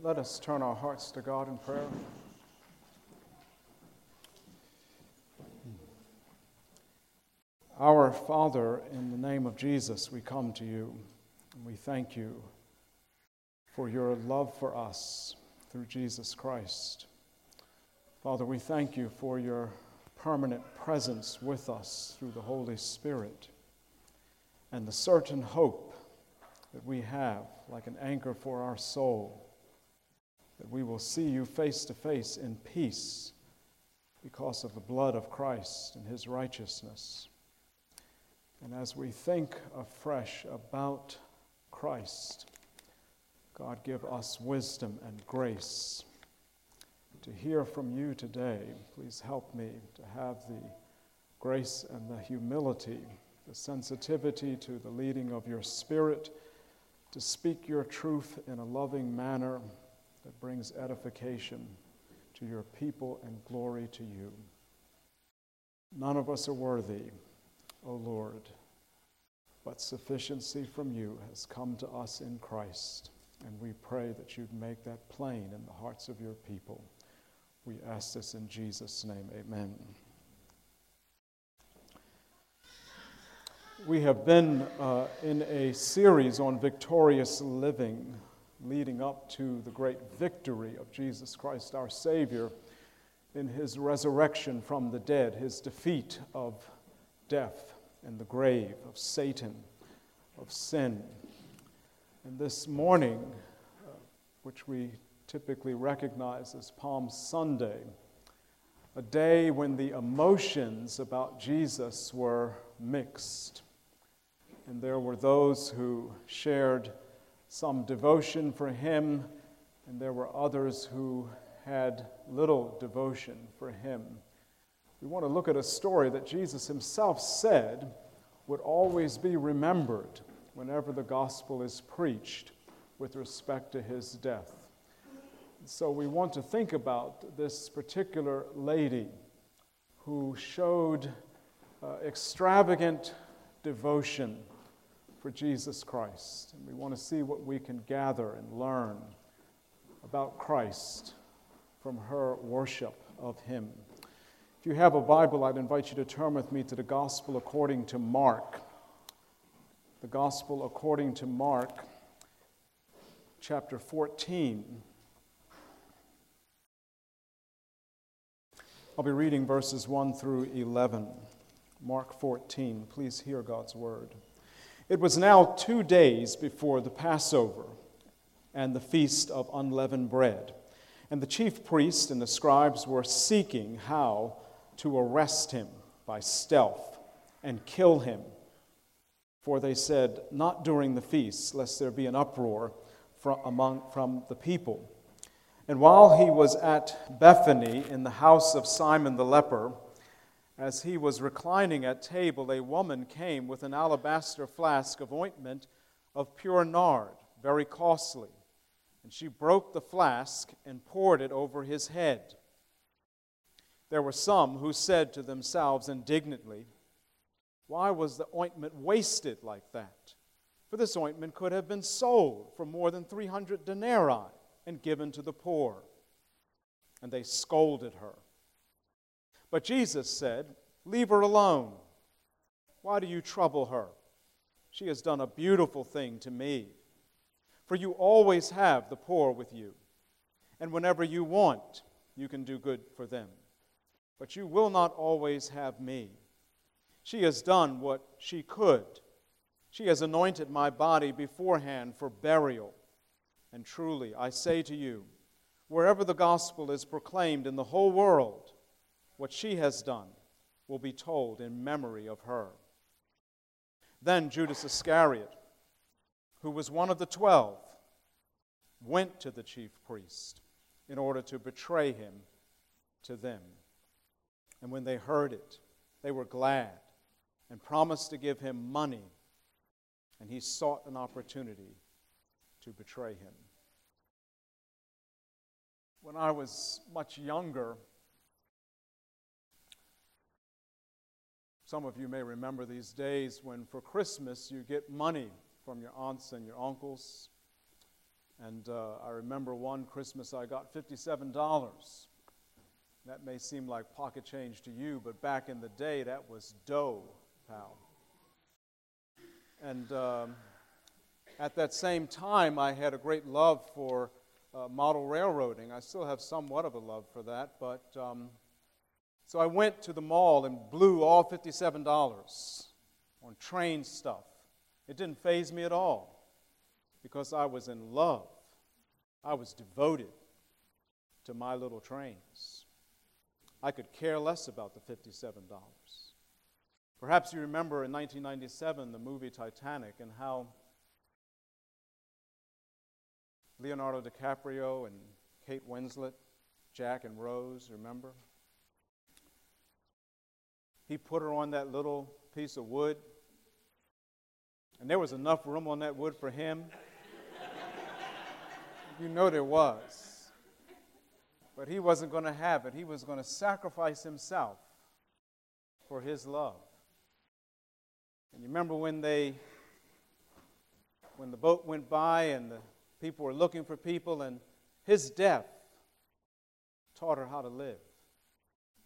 Let us turn our hearts to God in prayer. Our Father, in the name of Jesus, we come to you and we thank you for your love for us through Jesus Christ. Father, we thank you for your permanent presence with us through the Holy Spirit and the certain hope that we have, like an anchor for our soul, that we will see you face to face in peace because of the blood of Christ and his righteousness. And as we think afresh about Christ, God, give us wisdom and grace to hear from you today. Please help me to have the grace and the humility, the sensitivity to the leading of your Spirit, to speak your truth in a loving manner that brings edification to your people and glory to you. None of us are worthy, O Lord, but sufficiency from you has come to us in Christ, and we pray that you'd make that plain in the hearts of your people. We ask this in Jesus' name. Amen. We have been uh, in a series on victorious living leading up to the great victory of Jesus Christ, our Savior, in his resurrection from the dead, his defeat of death and the grave, of Satan, of sin. And this morning, uh, which we typically recognize as Palm Sunday, a day when the emotions about Jesus were mixed. And there were those who shared some devotion for him, and there were others who had little devotion for him. We want to look at a story that Jesus himself said would always be remembered whenever the gospel is preached with respect to his death. So we want to think about this particular lady who showed uh, extravagant devotion for Jesus Christ. And we want to see what we can gather and learn about Christ from her worship of Him. If you have a Bible, I'd invite you to turn with me to the Gospel according to Mark. The Gospel according to Mark, chapter 14. I'll be reading verses 1 through 11. Mark 14. Please hear God's word. It was now two days before the Passover and the feast of unleavened bread. And the chief priests and the scribes were seeking how to arrest him by stealth and kill him. For they said, Not during the feast, lest there be an uproar from, among, from the people. And while he was at Bethany in the house of Simon the leper, as he was reclining at table, a woman came with an alabaster flask of ointment of pure nard, very costly. And she broke the flask and poured it over his head. There were some who said to themselves indignantly, Why was the ointment wasted like that? For this ointment could have been sold for more than 300 denarii and given to the poor. And they scolded her. But Jesus said, Leave her alone. Why do you trouble her? She has done a beautiful thing to me. For you always have the poor with you, and whenever you want, you can do good for them. But you will not always have me. She has done what she could. She has anointed my body beforehand for burial. And truly, I say to you, wherever the gospel is proclaimed in the whole world, what she has done will be told in memory of her. Then Judas Iscariot, who was one of the twelve, went to the chief priest in order to betray him to them. And when they heard it, they were glad and promised to give him money. And he sought an opportunity to betray him. When I was much younger, Some of you may remember these days when for Christmas you get money from your aunts and your uncles. And uh, I remember one Christmas I got $57. That may seem like pocket change to you, but back in the day, that was dough, pal. And um, at that same time, I had a great love for uh, model railroading. I still have somewhat of a love for that, but um, so I went to the mall and blew all $57 on train stuff. It didn't faze me at all because I was in love. I was devoted to my little trains. I could care less about the $57. Perhaps you remember in 1997 the movie Titanic and how Leonardo DiCaprio and Kate Winslet, Jack and Rose, remember? He put her on that little piece of wood, and there was enough room on that wood for him. you know there was. But he wasn't going to have it. He was going to sacrifice himself for his love. And you remember when they when the boat went by and the People were looking for people, and his death taught her how to live.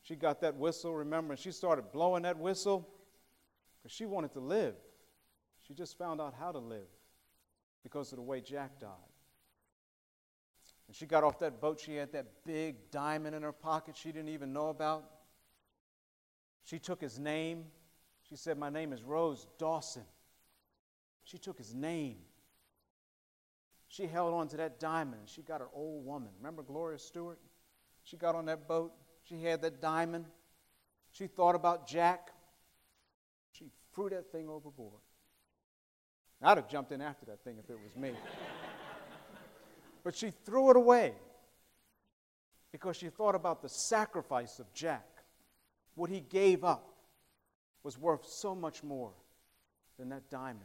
She got that whistle, remember, and she started blowing that whistle because she wanted to live. She just found out how to live because of the way Jack died. And she got off that boat, she had that big diamond in her pocket she didn't even know about. She took his name. She said, My name is Rose Dawson. She took his name. She held on to that diamond. She got her old woman. Remember Gloria Stuart? She got on that boat. She had that diamond. She thought about Jack. She threw that thing overboard. I'd have jumped in after that thing if it was me. but she threw it away because she thought about the sacrifice of Jack. What he gave up was worth so much more than that diamond.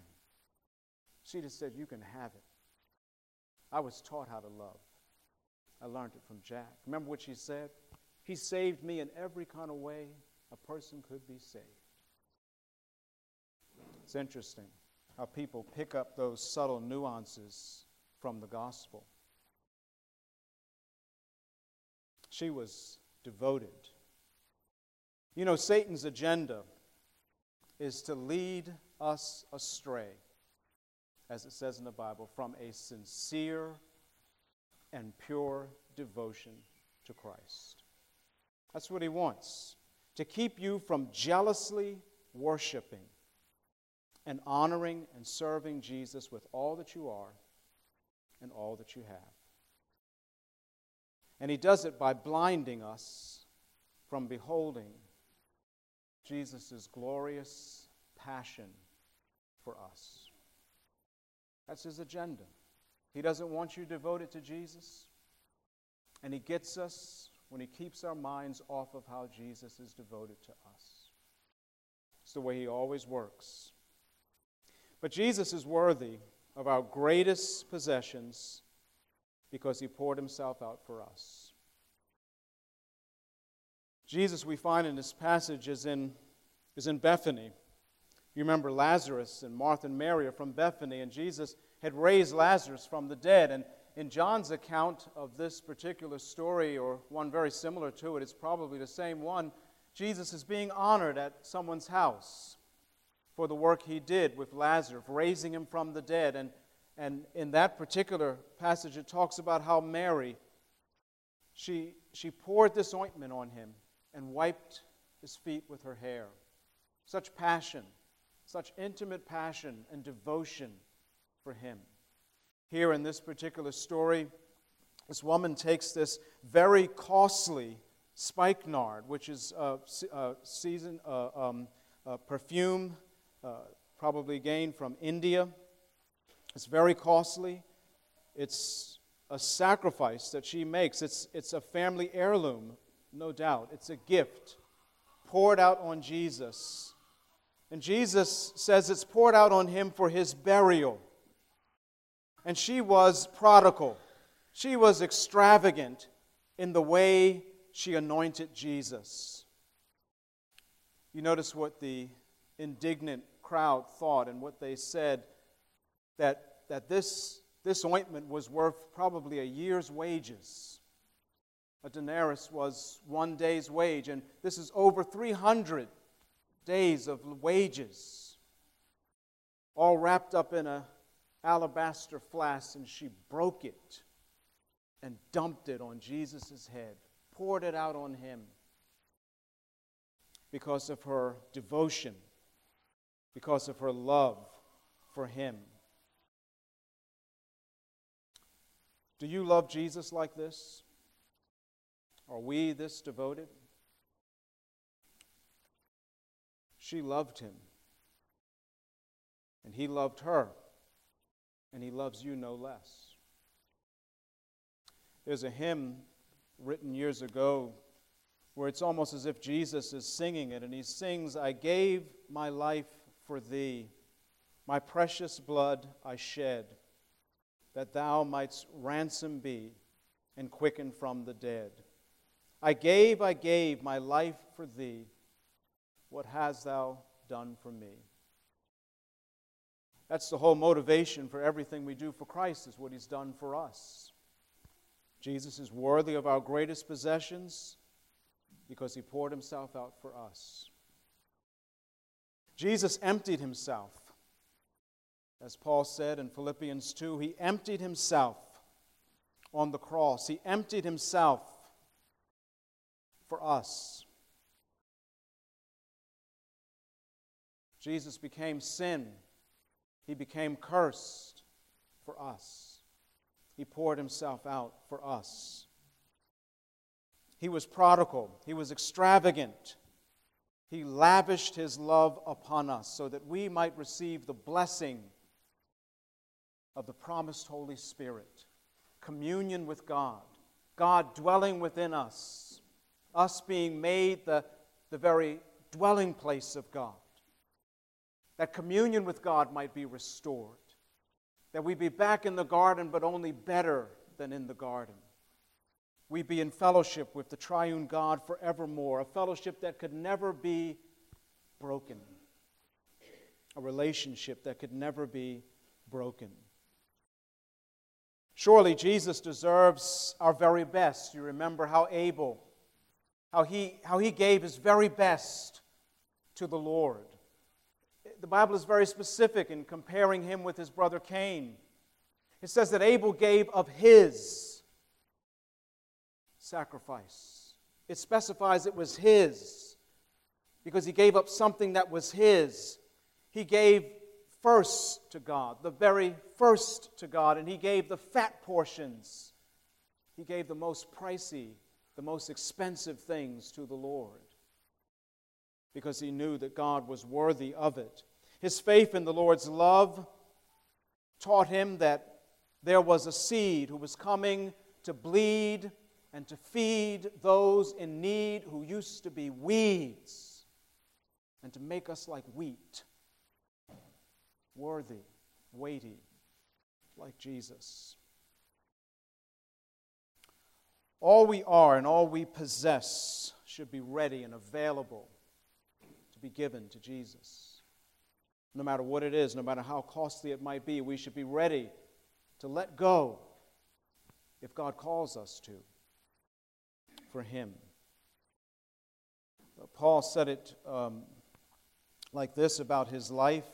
She just said, You can have it. I was taught how to love. I learned it from Jack. Remember what she said? He saved me in every kind of way a person could be saved. It's interesting how people pick up those subtle nuances from the gospel. She was devoted. You know, Satan's agenda is to lead us astray as it says in the Bible, from a sincere and pure devotion to Christ. That's what he wants to keep you from jealously worshiping and honoring and serving Jesus with all that you are and all that you have. And he does it by blinding us from beholding Jesus' glorious passion for us. That's his agenda. He doesn't want you devoted to Jesus. And he gets us when he keeps our minds off of how Jesus is devoted to us. It's the way he always works. But Jesus is worthy of our greatest possessions because he poured himself out for us. Jesus, we find in this passage, is in, is in Bethany. You remember Lazarus and Martha and Mary are from Bethany, and Jesus had raised Lazarus from the dead. And in John's account of this particular story, or one very similar to it, it's probably the same one, Jesus is being honored at someone's house for the work he did with Lazarus, raising him from the dead. And, and in that particular passage, it talks about how Mary, she, she poured this ointment on him and wiped his feet with her hair. Such passion such intimate passion and devotion for him. Here in this particular story, this woman takes this very costly spikenard, which is a, a season, uh, um, a perfume uh, probably gained from India. It's very costly. It's a sacrifice that she makes. It's, it's a family heirloom, no doubt. It's a gift poured out on Jesus and Jesus says it's poured out on him for his burial. And she was prodigal. She was extravagant in the way she anointed Jesus. You notice what the indignant crowd thought and what they said that, that this, This ointment was worth probably a year's wages. A denarius was one day's wage, and this is over 300 days of wages, all wrapped up in a alabaster flask, and she broke it and dumped it on Jesus' head, poured it out on him because of her devotion, because of her love for him. Do you love Jesus like this? Are we this devoted? She loved him, and he loved her, and he loves you no less. There's a hymn written years ago where it's almost as if Jesus is singing it, and he sings, I gave my life for thee, my precious blood I shed, that thou mightst ransom be and quicken from the dead. I gave, I gave my life for thee. What hast thou done for me? That's the whole motivation for everything we do for Christ, is what he's done for us. Jesus is worthy of our greatest possessions because he poured himself out for us. Jesus emptied himself. As Paul said in Philippians 2, he emptied himself on the cross. He emptied himself for us. Jesus became sin. He became cursed for us. He poured himself out for us. He was prodigal, he was extravagant. He lavished his love upon us so that we might receive the blessing of the promised Holy Spirit, communion with God, God dwelling within us, us being made the, the very dwelling place of God, that communion with God might be restored, that we be back in the garden, but only better than in the garden we be in fellowship with the triune God forevermore, a fellowship that could never be broken, a relationship that could never be broken. Surely Jesus deserves our very best. You remember how Abel, how he, how he gave his very best to the Lord. The Bible is very specific in comparing him with his brother Cain. It says that Abel gave of his sacrifice. It specifies it was his because he gave up something that was his. He gave first to God, the very first to God, and he gave the fat portions. He gave the most pricey, the most expensive things to the Lord because he knew that God was worthy of it. His faith in the Lord's love taught him that there was a seed who was coming to bleed and to feed those in need who used to be weeds and to make us like wheat, worthy, weighty, like Jesus. All we are and all we possess should be ready and available to be given to Jesus. No matter what it is, no matter how costly it might be, we should be ready to let go if God calls us to for him. Paul said it um, like this about his life.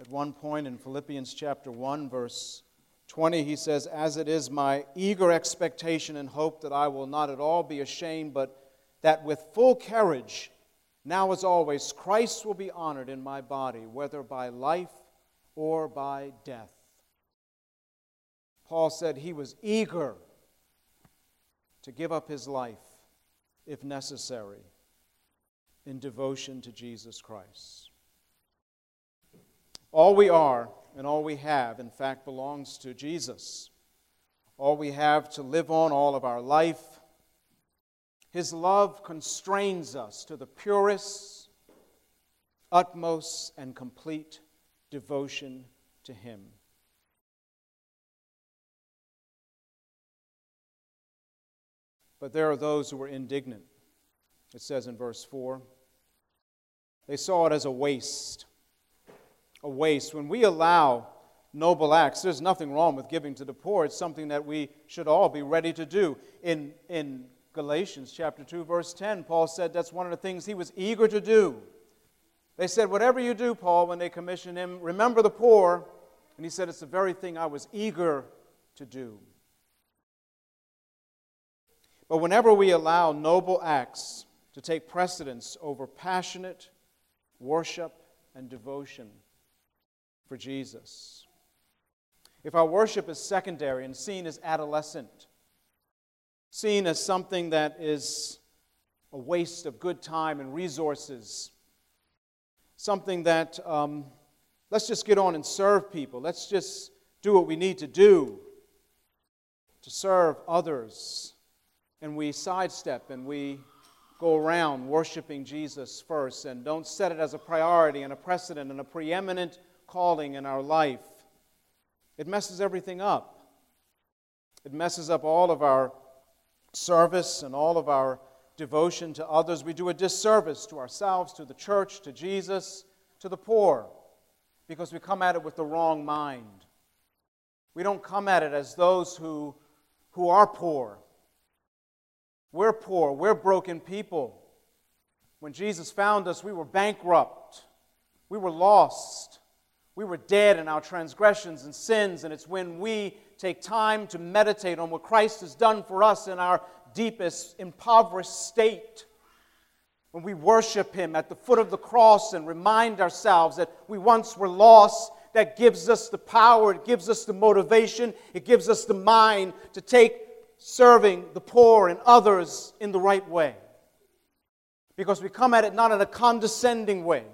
At one point in Philippians chapter 1, verse 20, he says, As it is my eager expectation and hope that I will not at all be ashamed, but that with full courage, now as always, Christ will be honored in my body, whether by life or by death. Paul said he was eager to give up his life, if necessary, in devotion to Jesus Christ. All we are and all we have, in fact, belongs to Jesus. All we have to live on all of our life. His love constrains us to the purest, utmost, and complete devotion to Him. But there are those who were indignant. It says in verse 4 they saw it as a waste. A waste. When we allow noble acts. There's nothing wrong with giving to the poor. It's something that we should all be ready to do. In, in Galatians chapter 2, verse 10, Paul said that's one of the things he was eager to do. They said, Whatever you do, Paul, when they commissioned him, remember the poor. And he said, It's the very thing I was eager to do. But whenever we allow noble acts to take precedence over passionate worship and devotion for Jesus, if our worship is secondary and seen as adolescent, seen as something that is a waste of good time and resources, something that um, let's just get on and serve people, let's just do what we need to do to serve others, and we sidestep and we go around worshiping Jesus first. And don't set it as a priority and a precedent and a preeminent calling in our life. It messes everything up. It messes up all of our service and all of our devotion to others. We do a disservice to ourselves, to the church, to Jesus, to the poor, because we come at it with the wrong mind. We don't come at it as those who, who are poor. We're poor, we're broken people. When Jesus found us, we were bankrupt, we were lost. We were dead in our transgressions and sins, and it's when we take time to meditate on what Christ has done for us in our deepest, impoverished state. When we worship Him at the foot of the cross and remind ourselves that we once were lost, that gives us the power, it gives us the motivation, it gives us the mind to take serving the poor and others in the right way. Because we come at it not in a condescending way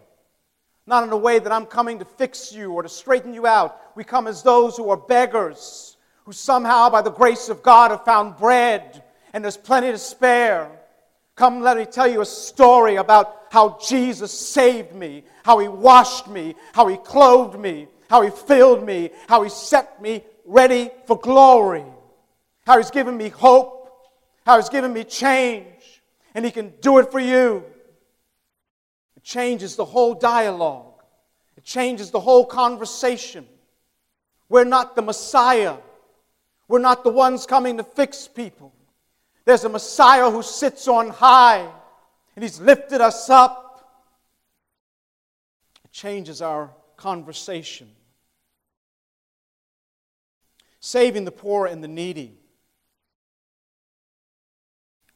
not in a way that I'm coming to fix you or to straighten you out. We come as those who are beggars, who somehow, by the grace of God, have found bread and there's plenty to spare. Come, let me tell you a story about how Jesus saved me, how he washed me, how he clothed me, how he filled me, how he set me ready for glory, how he's given me hope, how he's given me change, and he can do it for you changes the whole dialogue, it changes the whole conversation. We're not the Messiah, we're not the ones coming to fix people. There's a Messiah who sits on high, and He's lifted us up. It changes our conversation. Saving the poor and the needy,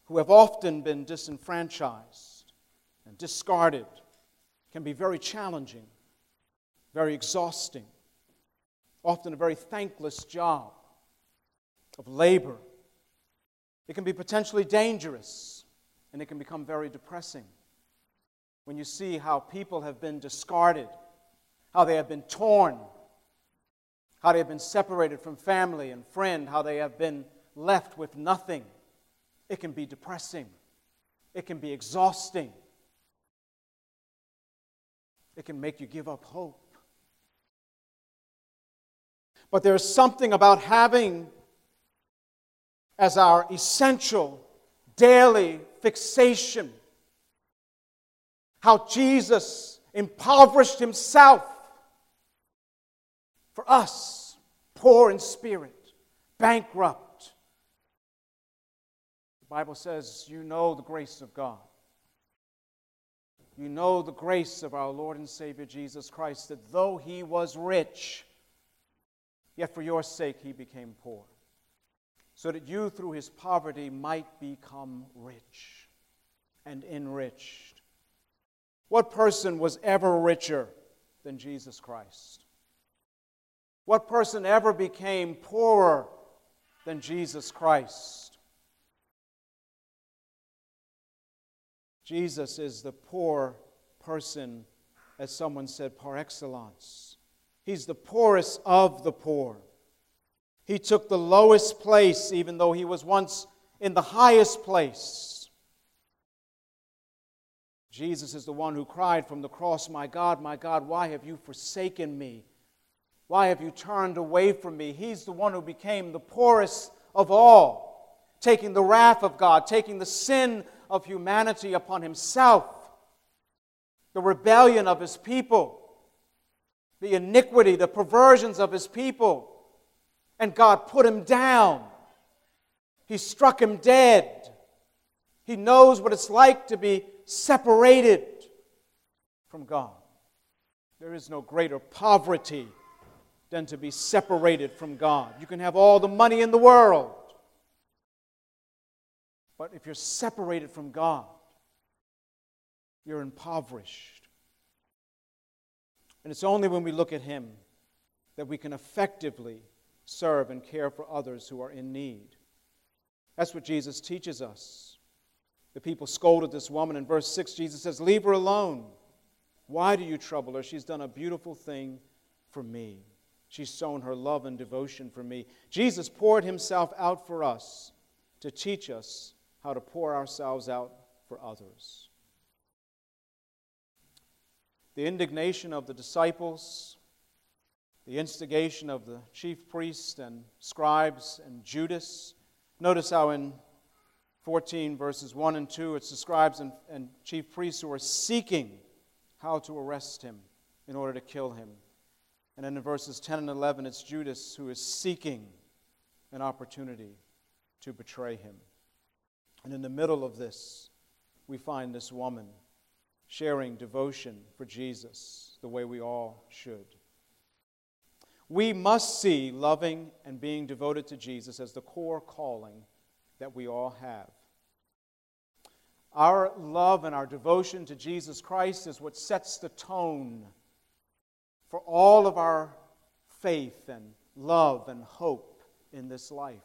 who have often been disenfranchised discarded can be very challenging, very exhausting, often a very thankless job of labor. It can be potentially dangerous, and it can become very depressing when you see how people have been discarded, how they have been torn, how they have been separated from family and friend, how they have been left with nothing. It can be depressing, it can be exhausting. It can make you give up hope. But there's something about having as our essential daily fixation how Jesus impoverished himself for us, poor in spirit, bankrupt. The Bible says, You know the grace of God you know the grace of our Lord and Savior Jesus Christ, that though he was rich, yet for your sake he became poor, so that you through his poverty might become rich and enriched. What person was ever richer than Jesus Christ? What person ever became poorer than Jesus Christ? Jesus is the poor person, as someone said, par excellence. He's the poorest of the poor. He took the lowest place, even though he was once in the highest place. Jesus is the one who cried from the cross, My God, my God, why have you forsaken me? Why have you turned away from me? He's the one who became the poorest of all, taking the wrath of God, taking the sin of humanity upon himself, the rebellion of his people. the iniquity, the perversions of his people. And God put him down. He struck him dead. He knows what it's like to be separated from God. There is no greater poverty than to be separated from God. You can have all the money in the world, but if you're separated from God, you're impoverished. And it's only when we look at Him that we can effectively serve and care for others who are in need. That's what Jesus teaches us. The people scolded this woman. In verse 6, Jesus says, Leave her alone. Why do you trouble her? She's done a beautiful thing for me. She's shown her love and devotion for me. Jesus poured himself out for us to teach us how to pour ourselves out for others. The indignation of the disciples, the instigation of the chief priests and scribes and Judas. Notice how in 14, verses 1 and 2, it's the scribes and, and chief priests who are seeking how to arrest him in order to kill him. And then in verses 10 and 11, it's Judas who is seeking an opportunity to betray him. And in the middle of this, we find this woman sharing devotion for Jesus the way we all should. We must see loving and being devoted to Jesus as the core calling that we all have. Our love and our devotion to Jesus Christ is what sets the tone for all of our faith and love and hope in this life.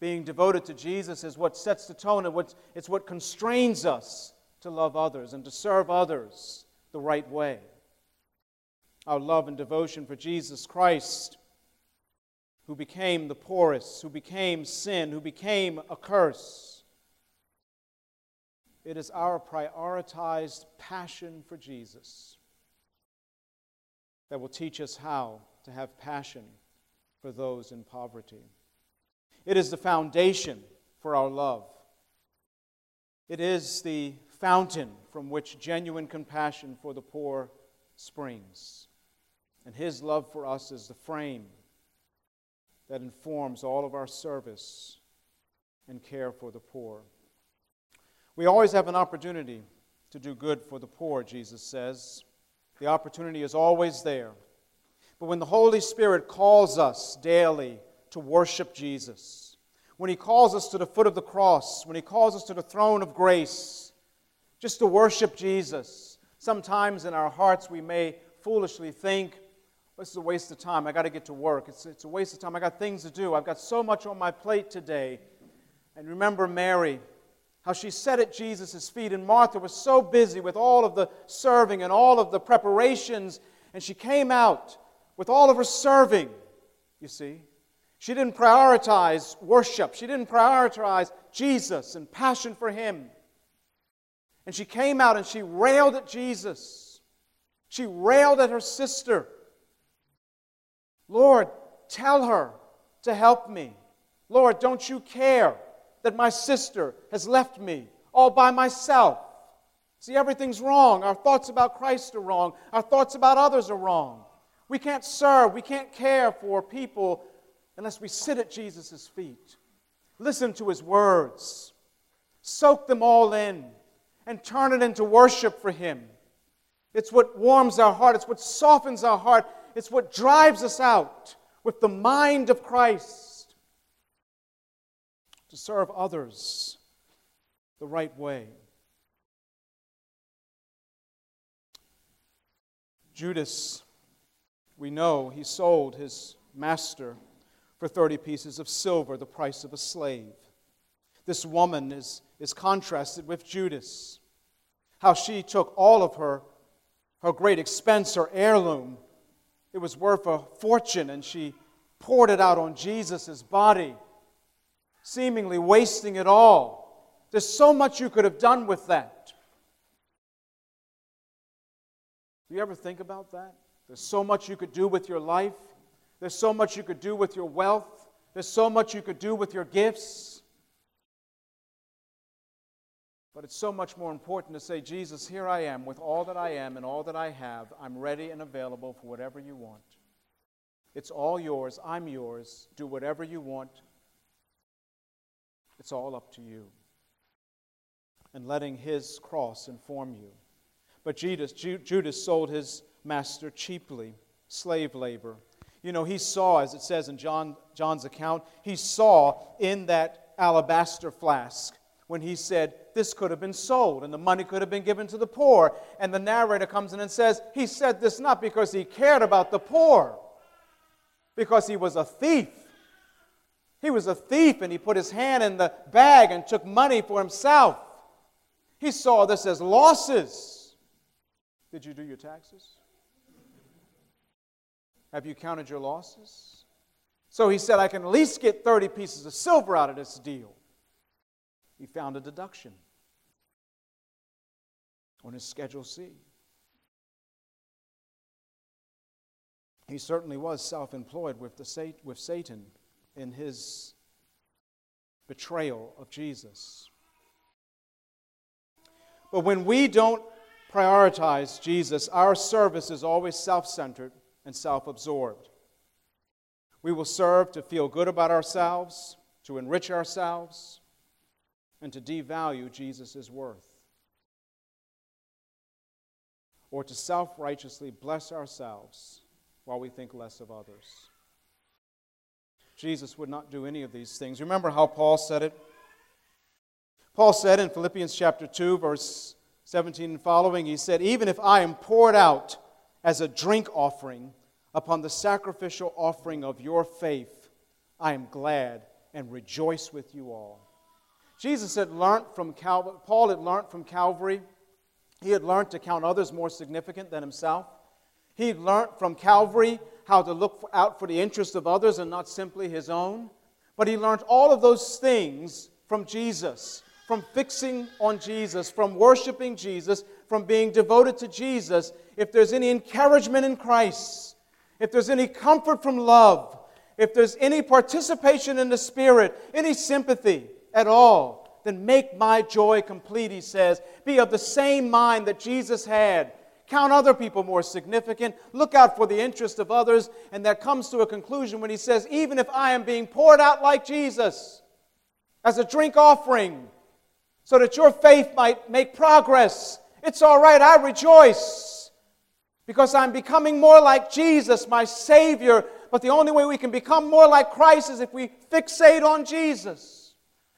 Being devoted to Jesus is what sets the tone and what, it's what constrains us to love others and to serve others the right way. Our love and devotion for Jesus Christ, who became the poorest, who became sin, who became a curse it is our prioritized passion for Jesus that will teach us how to have passion for those in poverty. It is the foundation for our love. It is the fountain from which genuine compassion for the poor springs. And His love for us is the frame that informs all of our service and care for the poor. We always have an opportunity to do good for the poor, Jesus says. The opportunity is always there. But when the Holy Spirit calls us daily to worship Jesus, when He calls us to the foot of the cross, when He calls us to the throne of grace, just to worship Jesus, sometimes in our hearts we may foolishly think, this is a waste of time. I got to get to work. It's, it's a waste of time. I got things to do. I've got so much on my plate today. And remember Mary how she sat at Jesus' feet, and Martha was so busy with all of the serving and all of the preparations, and she came out with all of her serving, you see. She didn't prioritize worship, she didn't prioritize Jesus and passion for Him. And she came out and she railed at Jesus. She railed at her sister. Lord, tell her to help me. Lord, don't you care? that my sister has left me all by myself. See, everything's wrong. Our thoughts about Christ are wrong. Our thoughts about others are wrong. We can't serve, we can't care for people unless we sit at Jesus' feet, listen to his words, soak them all in, and turn it into worship for him. It's what warms our heart, it's what softens our heart, it's what drives us out with the mind of Christ to serve others the right way. Judas, we know he sold his master for 30 pieces of silver, the price of a slave. This woman is, is contrasted with Judas. How she took all of her, her great expense, her heirloom, it was worth a fortune, and she poured it out on Jesus' body seemingly wasting it all. There's so much you could have done with that. Do you ever think about that? There's so much you could do with your life. There's so much you could do with your wealth. There's so much you could do with your gifts. But it's so much more important to say, Jesus, here I am with all that I am and all that I have. I'm ready and available for whatever you want. It's all yours. I'm yours. Do whatever you want. It's all up to you. And letting his cross inform you. But Judas, Judas sold his master cheaply, slave labor. You know, he saw, as it says in John, John's account, he saw in that alabaster flask when he said, This could have been sold and the money could have been given to the poor. And the narrator comes in and says, He said this not because he cared about the poor, because he was a thief. He was a thief and he put his hand in the bag and took money for himself. He saw this as losses. Did you do your taxes? Have you counted your losses? So he said, I can at least get 30 pieces of silver out of this deal. He found a deduction on his Schedule C. He certainly was self employed with, with Satan in his betrayal of Jesus. But when we don't prioritize Jesus, our service is always self centered and self absorbed. We will serve to feel good about ourselves, to enrich ourselves, and to devalue Jesus' worth. Or to self righteously bless ourselves while we think less of others. Jesus would not do any of these things. Remember how Paul said it? Paul said in Philippians chapter 2, verse 17 and following, he said, Even if I am poured out as a drink offering upon the sacrificial offering of your faith, I am glad and rejoice with you all. Jesus had learned from Calvary, Paul had learned from Calvary, he had learned to count others more significant than himself. He had learned from Calvary how to look out for the interests of others and not simply his own. But he learned all of those things from Jesus from fixing on Jesus, from worshiping Jesus, from being devoted to Jesus, if there's any encouragement in Christ, if there's any comfort from love, if there's any participation in the Spirit, any sympathy at all, then make my joy complete, he says. Be of the same mind that Jesus had. Count other people more significant. Look out for the interest of others. And that comes to a conclusion when he says, Even if I am being poured out like Jesus as a drink offering, so that your faith might make progress. It's all right, I rejoice because I'm becoming more like Jesus, my Savior. But the only way we can become more like Christ is if we fixate on Jesus.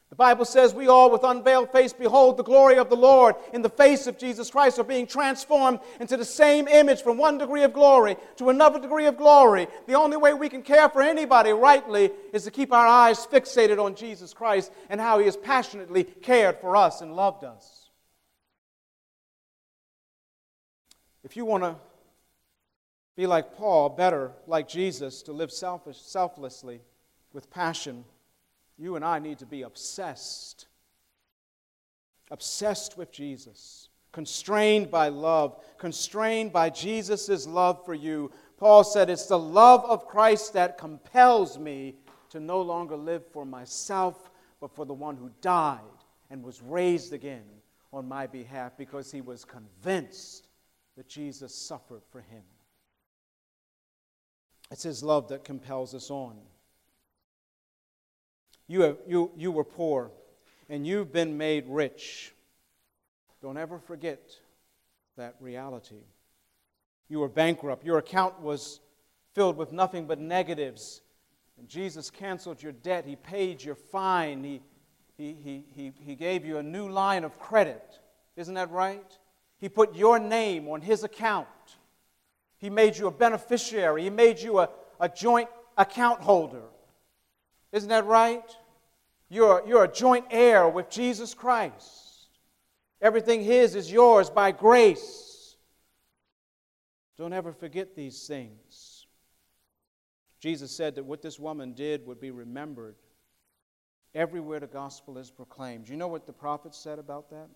The Bible says we all, with unveiled face, behold the glory of the Lord in the face of Jesus Christ, are being transformed into the same image from one degree of glory to another degree of glory. The only way we can care for anybody rightly is to keep our eyes fixated on Jesus Christ and how He has passionately cared for us and loved us. If you want to be like Paul, better like Jesus, to live selfish, selflessly with passion, you and I need to be obsessed. Obsessed with Jesus, constrained by love, constrained by Jesus' love for you. Paul said, It's the love of Christ that compels me to no longer live for myself, but for the one who died and was raised again on my behalf because he was convinced that Jesus suffered for him. It's his love that compels us on. You, have, you, you were poor and you've been made rich. Don't ever forget that reality. You were bankrupt. Your account was filled with nothing but negatives. And Jesus canceled your debt. He paid your fine. He, he, he, he, he gave you a new line of credit. Isn't that right? He put your name on his account. He made you a beneficiary. He made you a, a joint account holder. Isn't that right? You're, you're a joint heir with Jesus Christ. Everything His is yours by grace. Don't ever forget these things. Jesus said that what this woman did would be remembered everywhere the gospel is proclaimed. You know what the prophet said about that?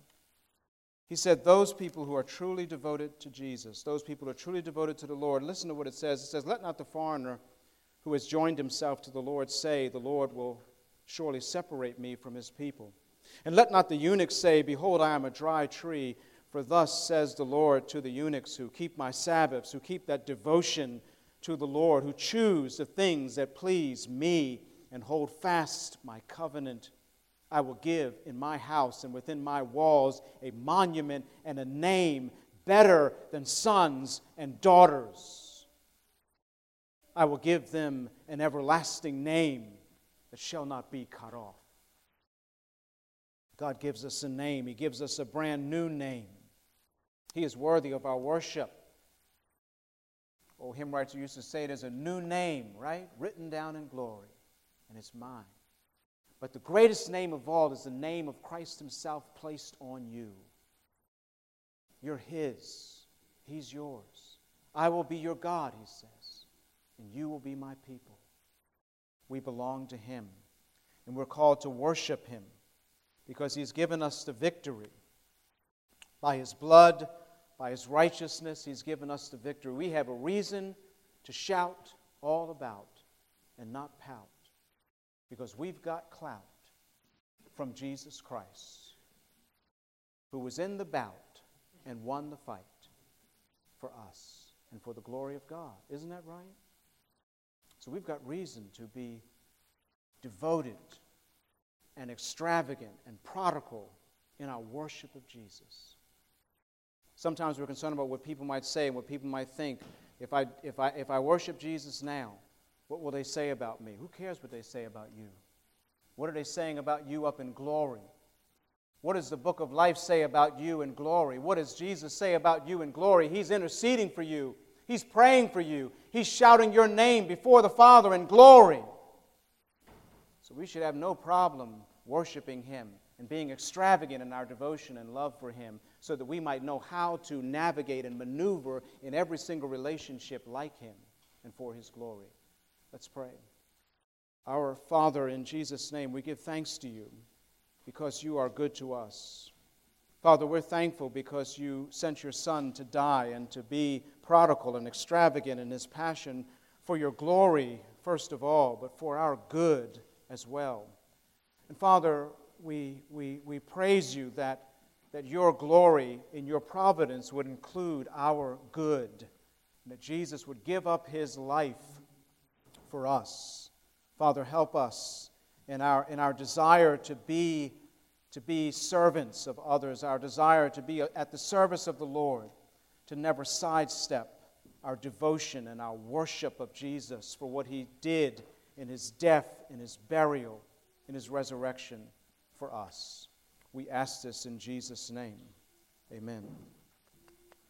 He said, Those people who are truly devoted to Jesus, those people who are truly devoted to the Lord, listen to what it says. It says, Let not the foreigner who has joined himself to the Lord say, The Lord will surely separate me from his people. And let not the eunuch say, Behold, I am a dry tree. For thus says the Lord to the eunuchs who keep my Sabbaths, who keep that devotion to the Lord, who choose the things that please me and hold fast my covenant. I will give in my house and within my walls a monument and a name better than sons and daughters. I will give them an everlasting name that shall not be cut off. God gives us a name, He gives us a brand new name. He is worthy of our worship. Oh, hymn writer used to say there's a new name, right? Written down in glory, and it's mine. But the greatest name of all is the name of Christ Himself placed on you. You're His, He's yours. I will be your God, He says, and you will be my people. We belong to Him, and we're called to worship Him because He's given us the victory. By His blood, by his righteousness, he's given us the victory. We have a reason to shout all about and not pout because we've got clout from Jesus Christ, who was in the bout and won the fight for us and for the glory of God. Isn't that right? So we've got reason to be devoted and extravagant and prodigal in our worship of Jesus. Sometimes we're concerned about what people might say and what people might think. If I, if, I, if I worship Jesus now, what will they say about me? Who cares what they say about you? What are they saying about you up in glory? What does the book of life say about you in glory? What does Jesus say about you in glory? He's interceding for you, He's praying for you, He's shouting your name before the Father in glory. So we should have no problem worshiping Him and being extravagant in our devotion and love for Him so that we might know how to navigate and maneuver in every single relationship like Him and for His glory. Let's pray. Our Father, in Jesus' name, we give thanks to you because you are good to us. Father, we're thankful because you sent your Son to die and to be prodigal and extravagant in his passion for your glory, first of all, but for our good as well. And Father, we, we, we praise you that, that your glory in your providence would include our good, and that Jesus would give up his life for us. Father, help us in our, in our desire to be, to be servants of others, our desire to be at the service of the Lord, to never sidestep our devotion and our worship of Jesus for what he did in his death, in his burial, in his resurrection for us. We ask this in Jesus' name. Amen.